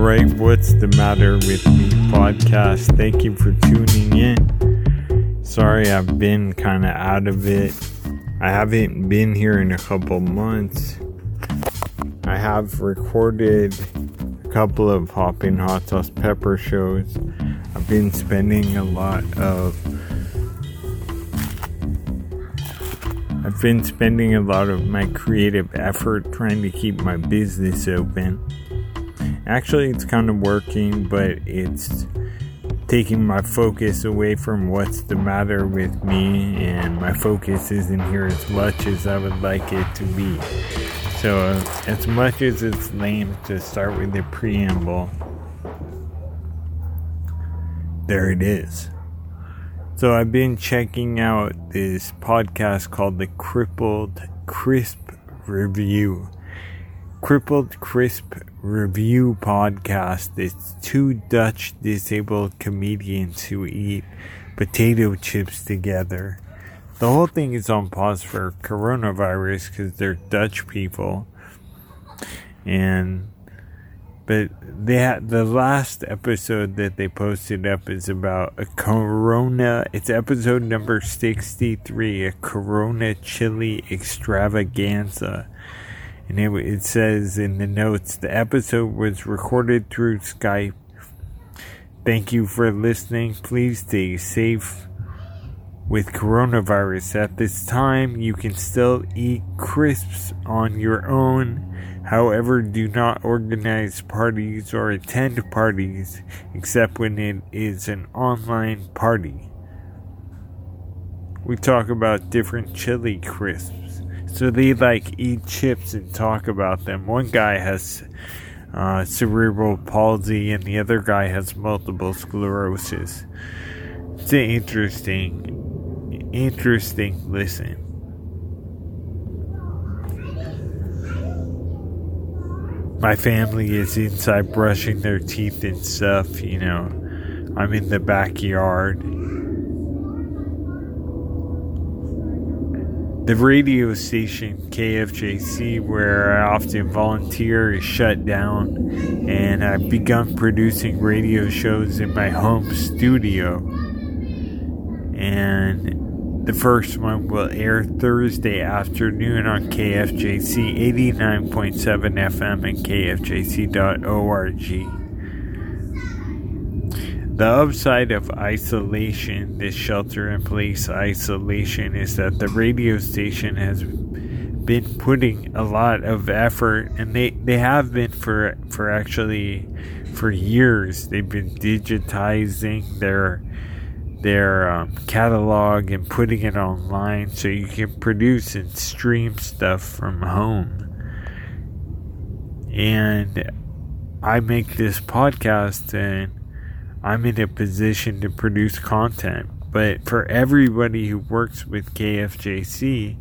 right, what's the matter with me podcast? Thank you for tuning in. Sorry, I've been kind of out of it. I haven't been here in a couple months. I have recorded a couple of Hopping Hot Sauce Pepper shows. I've been spending a lot of I've been spending a lot of my creative effort trying to keep my business open. Actually, it's kind of working, but it's taking my focus away from what's the matter with me, and my focus isn't here as much as I would like it to be. So, uh, as much as it's lame to start with the preamble, there it is. So I've been checking out this podcast called the Crippled Crisp Review. Crippled Crisp Review podcast. It's two Dutch disabled comedians who eat potato chips together. The whole thing is on pause for coronavirus because they're Dutch people. And but they had the last episode that they posted up is about a corona it's episode number 63 a corona chili extravaganza and it, it says in the notes the episode was recorded through skype thank you for listening please stay safe with coronavirus at this time you can still eat crisps on your own However, do not organize parties or attend parties except when it is an online party. We talk about different chili crisps. So they like eat chips and talk about them. One guy has uh, cerebral palsy and the other guy has multiple sclerosis. It's an interesting, interesting listen. my family is inside brushing their teeth and stuff, you know. I'm in the backyard. The radio station KFJC, where I often volunteer, is shut down, and I've begun producing radio shows in my home studio. And the first one will air Thursday afternoon on KFJC 89.7 FM and KFJC.org. The upside of isolation, this shelter in place isolation, is that the radio station has been putting a lot of effort, and they, they have been for for actually for years. They've been digitizing their their um, catalog and putting it online so you can produce and stream stuff from home. And I make this podcast and I'm in a position to produce content. But for everybody who works with KFJC,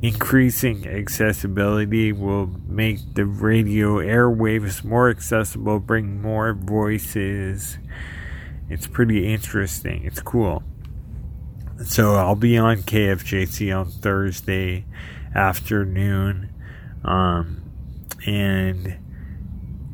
increasing accessibility will make the radio airwaves more accessible, bring more voices it's pretty interesting. It's cool. So I'll be on KFJC on Thursday afternoon. Um, and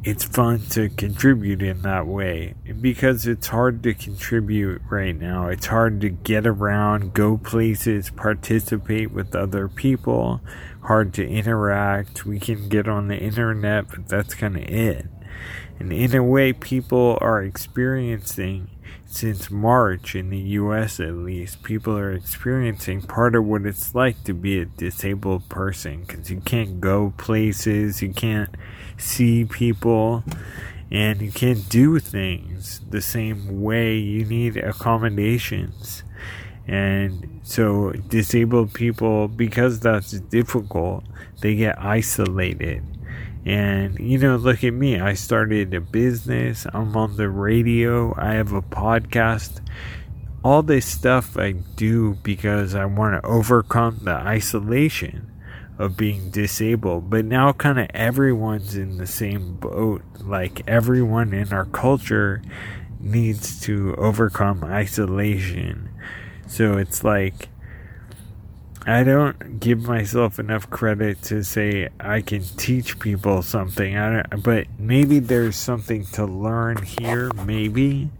it's fun to contribute in that way because it's hard to contribute right now. It's hard to get around, go places, participate with other people, hard to interact. We can get on the internet, but that's kind of it. And in a way, people are experiencing since March in the US at least, people are experiencing part of what it's like to be a disabled person because you can't go places, you can't see people, and you can't do things the same way. You need accommodations. And so, disabled people, because that's difficult, they get isolated and, you know, look at me. I started a business. I'm on the radio. I have a podcast. All this stuff I do because I want to overcome the isolation of being disabled. But now, kind of everyone's in the same boat. Like, everyone in our culture needs to overcome isolation. So it's like, I don't give myself enough credit to say I can teach people something. I don't, but maybe there's something to learn here. Maybe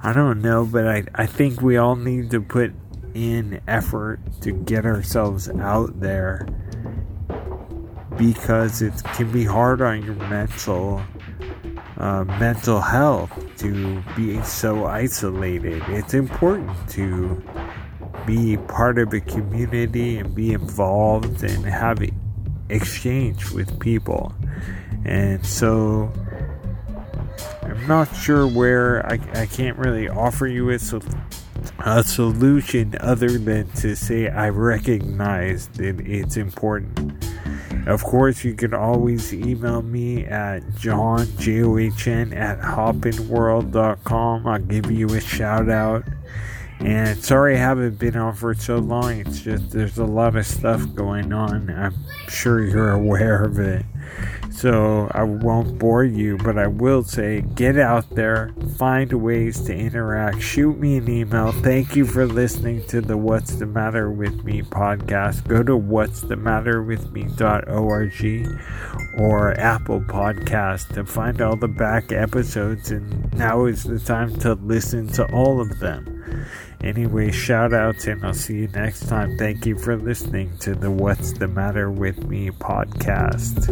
I don't know, but I I think we all need to put in effort to get ourselves out there because it can be hard on your mental uh, mental health to be so isolated. It's important to be part of a community and be involved and have exchange with people. And so I'm not sure where I, I can't really offer you a, a solution other than to say I recognize that it's important. Of course, you can always email me at john, J-O-H-N, at hoppinworld.com. I'll give you a shout out. And sorry I haven't been on for so long. It's just there's a lot of stuff going on. I'm sure you're aware of it. So I won't bore you, but I will say get out there, find ways to interact, shoot me an email. Thank you for listening to the What's the Matter with Me podcast. Go to what's the matter with me.org or Apple Podcast to find all the back episodes and now is the time to listen to all of them. Anyway, shout outs and I'll see you next time. Thank you for listening to the What's the Matter with Me podcast.